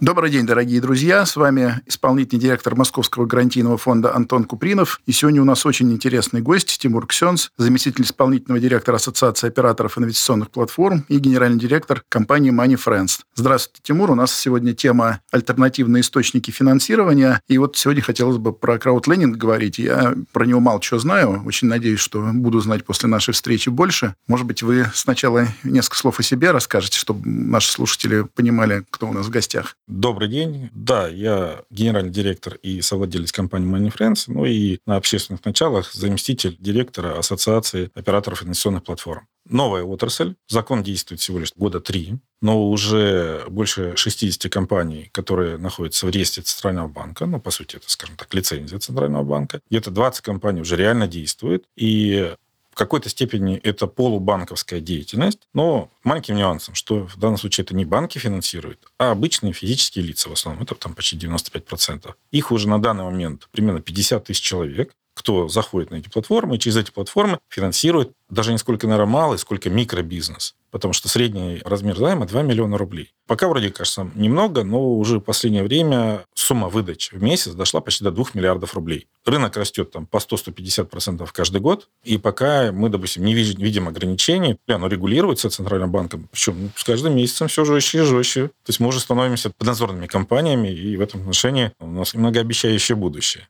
Добрый день, дорогие друзья. С вами исполнительный директор Московского гарантийного фонда Антон Купринов. И сегодня у нас очень интересный гость Тимур Ксенс, заместитель исполнительного директора Ассоциации операторов инвестиционных платформ и генеральный директор компании Money Friends. Здравствуйте, Тимур. У нас сегодня тема альтернативные источники финансирования. И вот сегодня хотелось бы про краудлендинг говорить. Я про него мало чего знаю. Очень надеюсь, что буду знать после нашей встречи больше. Может быть, вы сначала несколько слов о себе расскажете, чтобы наши слушатели понимали, кто у нас в гостях. Добрый день. Да, я генеральный директор и совладелец компании Money Friends, ну и на общественных началах заместитель директора Ассоциации операторов инвестиционных платформ. Новая отрасль. Закон действует всего лишь года три, но уже больше 60 компаний, которые находятся в реестре Центрального банка, ну, по сути, это, скажем так, лицензия Центрального банка, где-то 20 компаний уже реально действует, и какой-то степени это полубанковская деятельность, но маленьким нюансом, что в данном случае это не банки финансируют, а обычные физические лица в основном. Это там почти 95%. Их уже на данный момент примерно 50 тысяч человек, кто заходит на эти платформы, и через эти платформы финансирует даже не сколько, наверное, малый, сколько микробизнес. Потому что средний размер займа 2 миллиона рублей. Пока вроде кажется немного, но уже в последнее время сумма выдач в месяц дошла почти до 2 миллиардов рублей. Рынок растет там по 100-150% каждый год. И пока мы, допустим, не видим, видим ограничений, оно регулируется Центральным банком. Причем с каждым месяцем все жестче и жестче. То есть мы уже становимся поднадзорными компаниями, и в этом отношении у нас многообещающее будущее.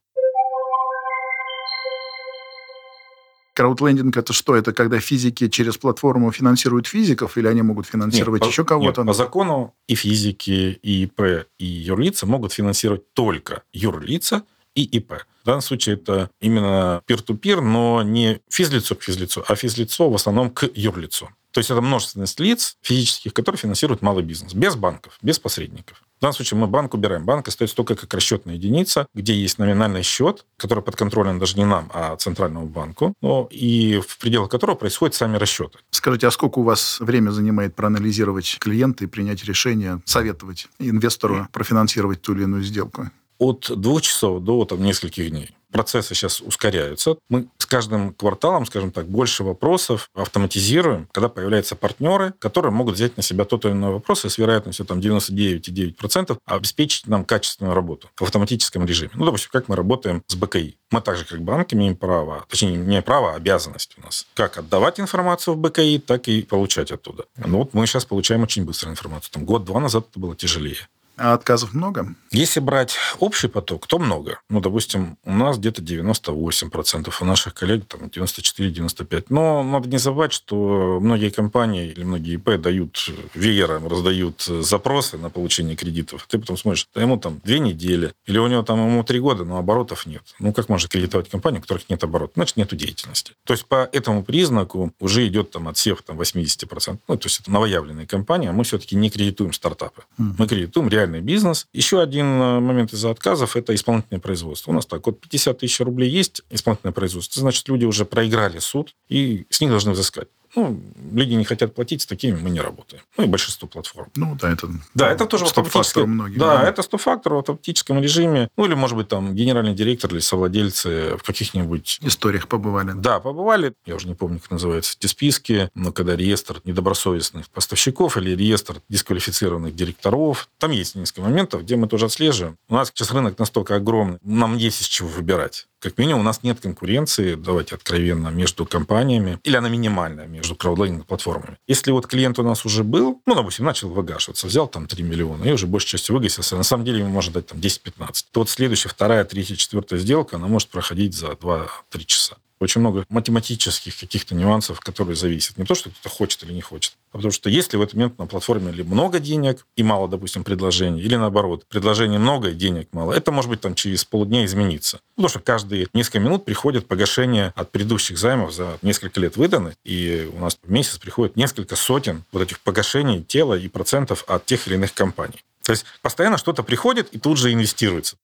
Краудлендинг – это что? Это когда физики через платформу финансируют физиков, или они могут финансировать нет, еще кого-то? Нет, по закону и физики, и ИП, и юрлица могут финансировать только юрлица и ИП. В данном случае это именно пир-ту-пир, но не физлицо к физлицу, а физлицо в основном к юрлицу. То есть это множественность лиц физических, которые финансируют малый бизнес. Без банков, без посредников. В данном случае мы банк убираем. Банк остается только как расчетная единица, где есть номинальный счет, который подконтролен даже не нам, а центральному банку, но и в пределах которого происходят сами расчеты. Скажите, а сколько у вас время занимает проанализировать клиента и принять решение, советовать инвестору профинансировать ту или иную сделку? От двух часов до там, нескольких дней процессы сейчас ускоряются. Мы с каждым кварталом, скажем так, больше вопросов автоматизируем, когда появляются партнеры, которые могут взять на себя тот или иной вопрос и с вероятностью там 99,9% обеспечить нам качественную работу в автоматическом режиме. Ну, допустим, как мы работаем с БКИ. Мы также, как банк, имеем право, точнее, не право, а обязанность у нас, как отдавать информацию в БКИ, так и получать оттуда. Ну, вот мы сейчас получаем очень быстро информацию. Там год-два назад это было тяжелее. А отказов много? Если брать общий поток, то много. Ну, допустим, у нас где-то 98%, у наших коллег там 94-95%. Но надо не забывать, что многие компании или многие ИП дают веером, раздают запросы на получение кредитов. Ты потом смотришь, да ему там две недели, или у него там ему три года, но оборотов нет. Ну, как можно кредитовать компанию, у которых нет оборотов? Значит, нету деятельности. То есть по этому признаку уже идет там отсев там, 80%. Ну, то есть это новоявленные компании, а мы все-таки не кредитуем стартапы. Mm. Мы кредитуем реально реальный бизнес. Еще один э, момент из-за отказов – это исполнительное производство. У нас так, вот 50 тысяч рублей есть исполнительное производство, значит, люди уже проиграли суд, и с них должны взыскать. Ну, люди не хотят платить, с такими мы не работаем. Ну, и большинство платформ. Ну, да, это... Да, это тоже автоматическом... многие. Да, да, это 100 факторов в автоматическом режиме. Ну, или, может быть, там, генеральный директор или совладельцы в каких-нибудь... Историях побывали. Да, побывали. Я уже не помню, как называются эти списки, но когда реестр недобросовестных поставщиков или реестр дисквалифицированных директоров. Там есть несколько моментов, где мы тоже отслеживаем. У нас сейчас рынок настолько огромный, нам есть из чего выбирать. Как минимум, у нас нет конкуренции, давайте откровенно, между компаниями, или она минимальная между краудлендинг-платформами. Если вот клиент у нас уже был, ну, допустим, начал выгашиваться, взял там 3 миллиона и уже большей частью выгасился, на самом деле ему можно дать там 10-15, то вот следующая, вторая, третья, четвертая сделка, она может проходить за 2-3 часа очень много математических каких-то нюансов, которые зависят. Не то, что кто-то хочет или не хочет, а потому что если в этот момент на платформе либо много денег и мало, допустим, предложений, или наоборот, предложений много и денег мало, это может быть там через полдня измениться. Потому что каждые несколько минут приходит погашение от предыдущих займов за несколько лет выданы, и у нас в месяц приходит несколько сотен вот этих погашений тела и процентов от тех или иных компаний. То есть постоянно что-то приходит и тут же инвестируется.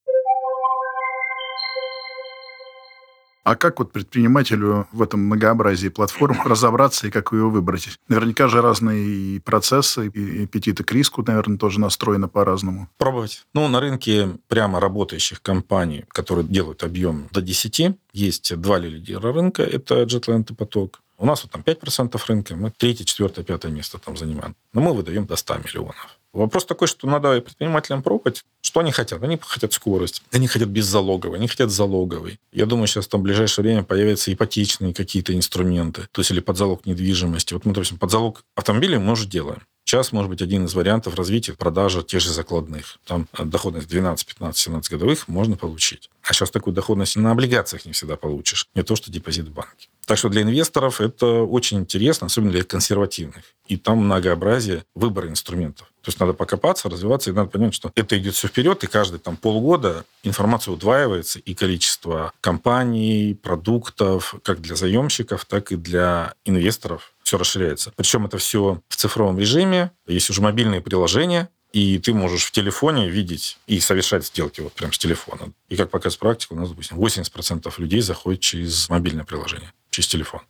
А как вот предпринимателю в этом многообразии платформ разобраться и как его выбрать? Наверняка же разные процессы, и аппетиты к риску, наверное, тоже настроены по-разному. Пробовать. Ну, на рынке прямо работающих компаний, которые делают объем до 10, есть два лидера рынка, это Jetland и Поток. У нас вот там 5% рынка, мы третье, четвертое, пятое место там занимаем. Но мы выдаем до 100 миллионов. Вопрос такой, что надо предпринимателям пробовать, что они хотят. Они хотят скорость, они хотят беззалоговый, они хотят залоговый. Я думаю, сейчас там в ближайшее время появятся ипотечные какие-то инструменты, то есть или под залог недвижимости. Вот мы, допустим, под залог автомобиля мы уже делаем. Сейчас, может быть, один из вариантов развития продажа тех же закладных. Там доходность 12, 15, 17 годовых можно получить. А сейчас такую доходность на облигациях не всегда получишь. Не то, что депозит в банке. Так что для инвесторов это очень интересно, особенно для консервативных. И там многообразие выбора инструментов. То есть надо покопаться, развиваться, и надо понять, что это идет все вперед, и каждые там полгода информация удваивается, и количество компаний, продуктов, как для заемщиков, так и для инвесторов все расширяется. Причем это все в цифровом режиме, есть уже мобильные приложения, и ты можешь в телефоне видеть и совершать сделки вот прям с телефона. И как показывает практика, у нас, допустим, 80% людей заходит через мобильное приложение, через телефон.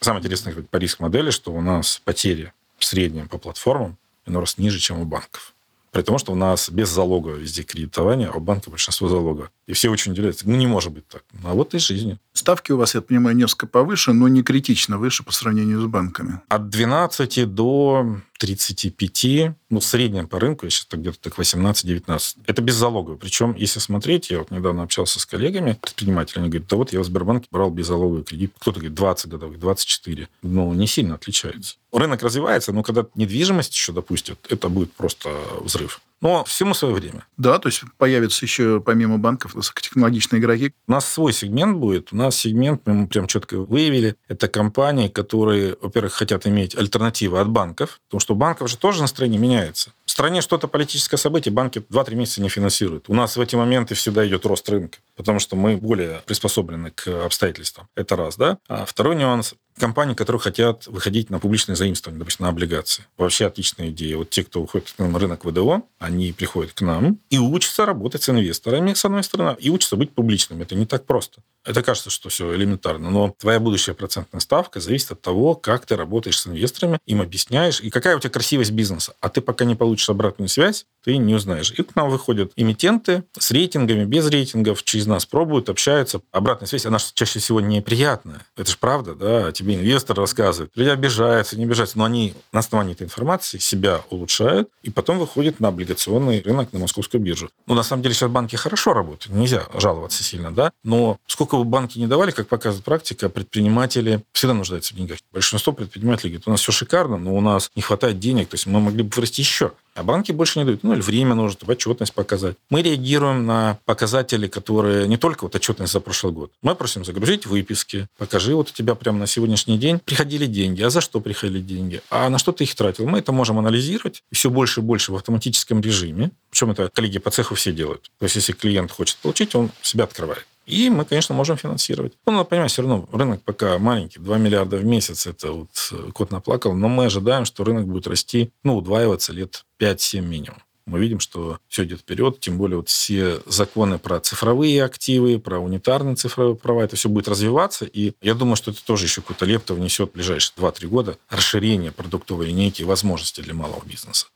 Самое интересное по риск-модели, что у нас потери в среднем по платформам иной раз ниже, чем у банков. При том, что у нас без залога везде кредитование, а у банка большинство залога. И все очень удивляются. Ну, не может быть так. А вот и жизнь. Ставки у вас, я понимаю, несколько повыше, но не критично выше по сравнению с банками. От 12 до 35, ну, в среднем по рынку, я сейчас где-то так 18-19. Это без залога. Причем, если смотреть, я вот недавно общался с коллегами, предпринимателями, они говорят, да вот я в Сбербанке брал беззалоговый кредит. Кто-то говорит, 20 годовых, 24. Ну, не сильно отличается. Рынок развивается, но когда недвижимость еще допустят, это будет просто взрыв. Но всему свое время. Да, то есть появятся еще, помимо банков, высокотехнологичные игроки. У нас свой сегмент будет. У нас сегмент, мы прям четко выявили, это компании, которые, во-первых, хотят иметь альтернативы от банков, потому что у банков же тоже настроение меняется. В стране что-то политическое событие, банки 2-3 месяца не финансируют. У нас в эти моменты всегда идет рост рынка, потому что мы более приспособлены к обстоятельствам. Это раз, да? А второй нюанс компании, которые хотят выходить на публичное заимствование, допустим, на облигации. Вообще отличная идея. Вот те, кто уходит на рынок ВДО, они приходят к нам и учатся работать с инвесторами, с одной стороны, и учатся быть публичными. Это не так просто. Это кажется, что все элементарно, но твоя будущая процентная ставка зависит от того, как ты работаешь с инвесторами, им объясняешь, и какая у тебя красивость бизнеса. А ты пока не получишь обратную связь, ты не узнаешь. И к нам выходят эмитенты с рейтингами, без рейтингов, через нас пробуют, общаются. Обратная связь, она чаще всего неприятная. Это же правда, да? Тебе инвестор рассказывает. Люди обижаются, не обижаются, но они на основании этой информации себя улучшают и потом выходят на облигационный рынок, на московскую биржу. Ну, на самом деле, сейчас банки хорошо работают, нельзя жаловаться сильно, да? Но сколько бы банки не давали, как показывает практика, предприниматели всегда нуждаются в деньгах. Большинство предпринимателей говорит, у нас все шикарно, но у нас не хватает денег, то есть мы могли бы вырасти еще. А банки больше не дают. Ну, или время нужно, чтобы отчетность показать. Мы реагируем на показатели, которые не только вот отчетность за прошлый год. Мы просим загрузить выписки. Покажи, вот у тебя прямо на сегодняшний день приходили деньги. А за что приходили деньги? А на что ты их тратил? Мы это можем анализировать все больше и больше в автоматическом режиме. Причем это коллеги по цеху все делают. То есть, если клиент хочет получить, он себя открывает. И мы, конечно, можем финансировать. Ну, надо понимать, все равно рынок пока маленький, 2 миллиарда в месяц, это вот э, кот наплакал, но мы ожидаем, что рынок будет расти, ну, удваиваться лет 5-7 минимум мы видим, что все идет вперед, тем более вот все законы про цифровые активы, про унитарные цифровые права, это все будет развиваться, и я думаю, что это тоже еще какую-то лепту внесет в ближайшие 2-3 года расширение продуктовой линейки и возможностей для малого бизнеса.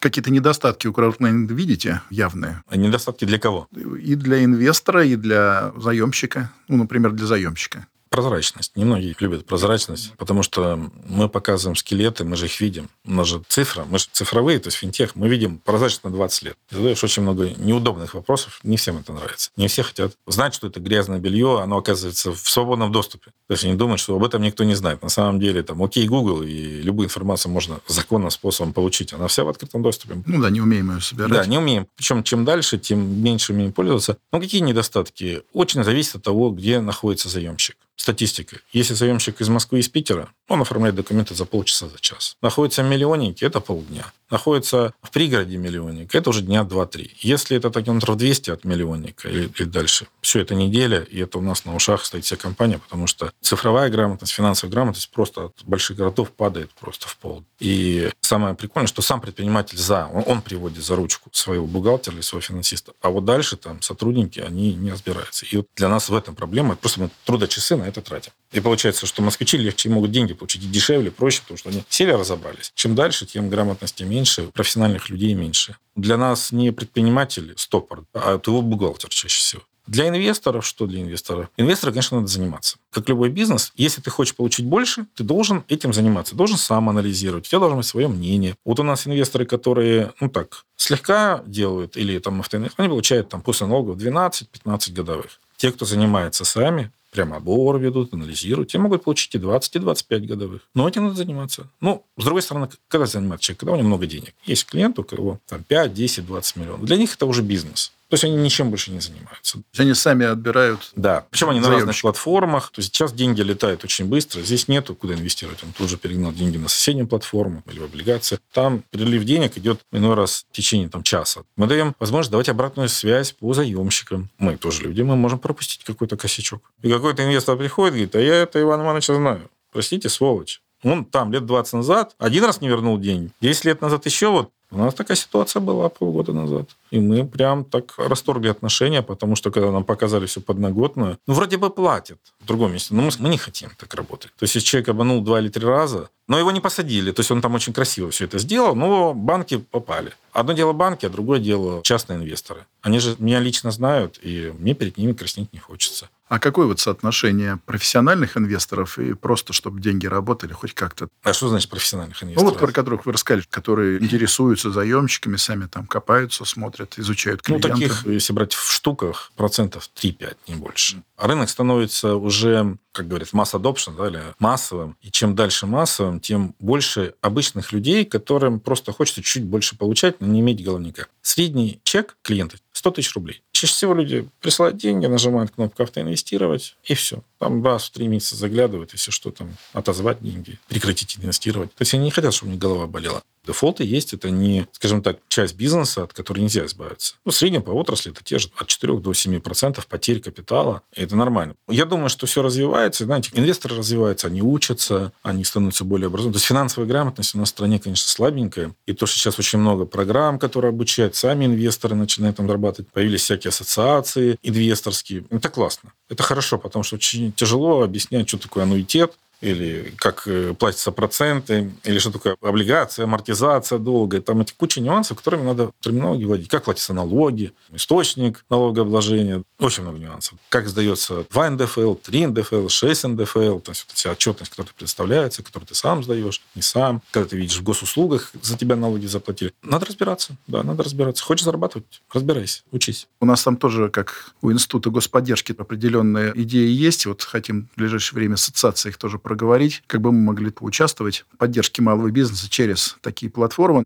Какие-то недостатки у краудфандинга видите явные? А недостатки для кого? И для инвестора, и для заемщика. Ну, например, для заемщика прозрачность. Немногие любят прозрачность, потому что мы показываем скелеты, мы же их видим. У нас же цифра, мы же цифровые, то есть финтех, мы видим прозрачность на 20 лет. Ты задаешь очень много неудобных вопросов, не всем это нравится. Не все хотят знать, что это грязное белье, оно оказывается в свободном доступе. То есть они думают, что об этом никто не знает. На самом деле, там, окей, Google, и любую информацию можно законным способом получить. Она вся в открытом доступе. Ну да, не умеем ее собирать. Да, не умеем. Причем чем дальше, тем меньше умеем пользоваться. Но какие недостатки? Очень зависит от того, где находится заемщик. Статистика. Если заемщик из Москвы, из Питера, он оформляет документы за полчаса, за час. Находится в это полдня. Находится в пригороде миллионник, это уже дня 2-3. Если это так километров 200 от миллионника или, или дальше, все, это неделя, и это у нас на ушах стоит вся компания, потому что цифровая грамотность, финансовая грамотность просто от больших городов падает просто в пол. И самое прикольное, что сам предприниматель за, он, он приводит за ручку своего бухгалтера или своего финансиста, а вот дальше там сотрудники, они не разбираются. И вот для нас в этом проблема, просто мы трудочасы на это тратим. И получается, что москвичи легче могут деньги получить и дешевле, проще, потому что они сели, разобрались. Чем дальше, тем грамотности меньше, профессиональных людей меньше. Для нас не предприниматель стопор, а твой бухгалтер чаще всего. Для инвесторов, что для инвесторов? Инвестора, конечно, надо заниматься. Как любой бизнес, если ты хочешь получить больше, ты должен этим заниматься, должен сам анализировать, у тебя должно быть свое мнение. Вот у нас инвесторы, которые, ну так, слегка делают, или там автоинвесторы, они получают там после налогов 12-15 годовых. Те, кто занимается сами, прямо обор ведут, анализируют, те могут получить и 20, и 25 годовых. Но этим надо заниматься. Ну, с другой стороны, когда занимается человек, когда у него много денег. Есть клиент, у кого там 5, 10, 20 миллионов. Для них это уже бизнес. То есть они ничем больше не занимаются. Они сами отбирают. Да. Причем они на разных платформах. То есть сейчас деньги летают очень быстро. Здесь нету куда инвестировать. Он тут же перегнал деньги на соседнюю платформу или в облигации. Там перелив денег идет иной раз в течение там, часа. Мы даем возможность давать обратную связь по заемщикам. Мы тоже люди, мы можем пропустить какой-то косячок. И какой-то инвестор приходит и говорит, а я это Иван Ивановича знаю. Простите, сволочь. Он там лет 20 назад один раз не вернул деньги. 10 лет назад еще вот у нас такая ситуация была полгода назад. И мы прям так расторгли отношения, потому что когда нам показали все подноготную, ну, вроде бы платят в другом месте, но мы, мы не хотим так работать. То есть, если человек обманул два или три раза, но его не посадили, то есть он там очень красиво все это сделал, но банки попали. Одно дело банки, а другое дело частные инвесторы. Они же меня лично знают, и мне перед ними краснеть не хочется. А какое вот соотношение профессиональных инвесторов и просто, чтобы деньги работали хоть как-то? А что значит профессиональных инвесторов? Ну, вот про которых вы рассказали, которые интересуются заемщиками, сами там копаются, смотрят, изучают ну, клиентов. Ну, таких, если брать в штуках, процентов 3-5, не больше. Рынок становится уже, как говорят, масс adoption, да, или массовым. И чем дальше массовым, тем больше обычных людей, которым просто хочется чуть больше получать, но не иметь головника. Средний чек клиента 100 тысяч рублей. Чаще всего люди присылают деньги, нажимают кнопку «Автоинвестировать», и все. Там раз в три месяца заглядывают, если что, там, отозвать деньги, прекратить инвестировать. То есть они не хотят, чтобы у них голова болела. Дефолты есть, это не, скажем так, часть бизнеса, от которой нельзя избавиться. Ну, в среднем по отрасли это те же от 4 до 7 процентов потерь капитала, и это нормально. Я думаю, что все развивается, знаете, инвесторы развиваются, они учатся, они становятся более образованными. То есть финансовая грамотность у нас в стране, конечно, слабенькая, и то, что сейчас очень много программ, которые обучают, сами инвесторы начинают там зарабатывать, появились всякие ассоциации инвесторские. Это классно. Это хорошо, потому что очень тяжело объяснять, что такое аннуитет, или как э, платятся проценты, или что такое облигация, амортизация долга. Там эти куча нюансов, которыми надо терминологии владеть. Как платятся налоги, источник налогообложения. Очень много нюансов. Как сдается 2 НДФЛ, 3 НДФЛ, 6 НДФЛ. То есть вот вся отчетность, которая предоставляется, которую ты сам сдаешь, не сам. Когда ты видишь в госуслугах, за тебя налоги заплатили. Надо разбираться. Да, надо разбираться. Хочешь зарабатывать? Разбирайся, учись. У нас там тоже, как у Института господдержки, определенные идеи есть. Вот хотим в ближайшее время ассоциации их тоже проговорить, как бы мы могли поучаствовать в поддержке малого бизнеса через такие платформы.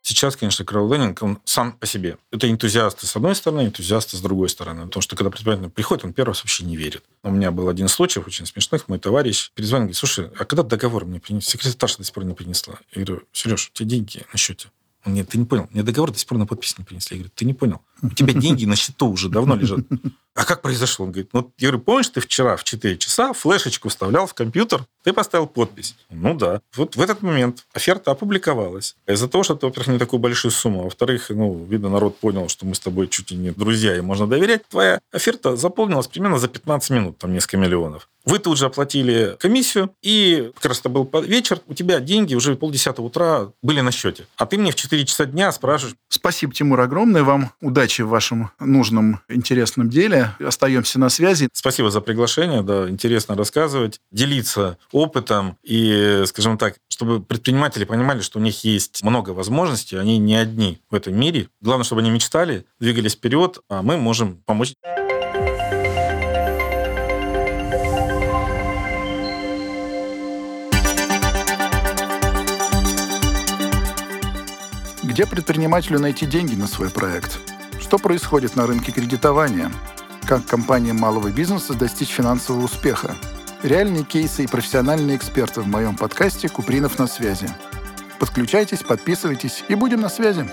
Сейчас, конечно, краудвендинг, он сам по себе. Это энтузиасты с одной стороны, энтузиасты с другой стороны. Потому что когда предприниматель приходит, он первый раз вообще не верит. У меня был один случай, очень смешных. Мой товарищ перезвонил, говорит, слушай, а когда договор мне принес? Секретарша до сих пор не принесла. Я говорю, Сереж, у тебя деньги на счете. Он говорит, ты не понял, мне договор до сих пор на подпись не принесли. Я говорю, ты не понял. У тебя деньги на счету уже давно лежат. А как произошло? Он говорит, ну, я говорю, помнишь, ты вчера в 4 часа флешечку вставлял в компьютер, ты поставил подпись. Ну да. Вот в этот момент оферта опубликовалась. Из-за того, что ты, во-первых, не такую большую сумму, а во-вторых, ну, видно, народ понял, что мы с тобой чуть ли не друзья, и можно доверять, твоя оферта заполнилась примерно за 15 минут, там несколько миллионов. Вы тут же оплатили комиссию, и как раз это был вечер, у тебя деньги уже полдесятого утра были на счете. А ты мне в 4 часа дня спрашиваешь... Спасибо, Тимур, огромное вам. Удачи в вашем нужном, интересном деле. Остаемся на связи. Спасибо за приглашение. Да, интересно рассказывать, делиться опытом и, скажем так, чтобы предприниматели понимали, что у них есть много возможностей, они не одни в этом мире. Главное, чтобы они мечтали, двигались вперед, а мы можем помочь. Где предпринимателю найти деньги на свой проект? Что происходит на рынке кредитования? как компаниям малого бизнеса достичь финансового успеха. Реальные кейсы и профессиональные эксперты в моем подкасте «Купринов на связи». Подключайтесь, подписывайтесь и будем на связи.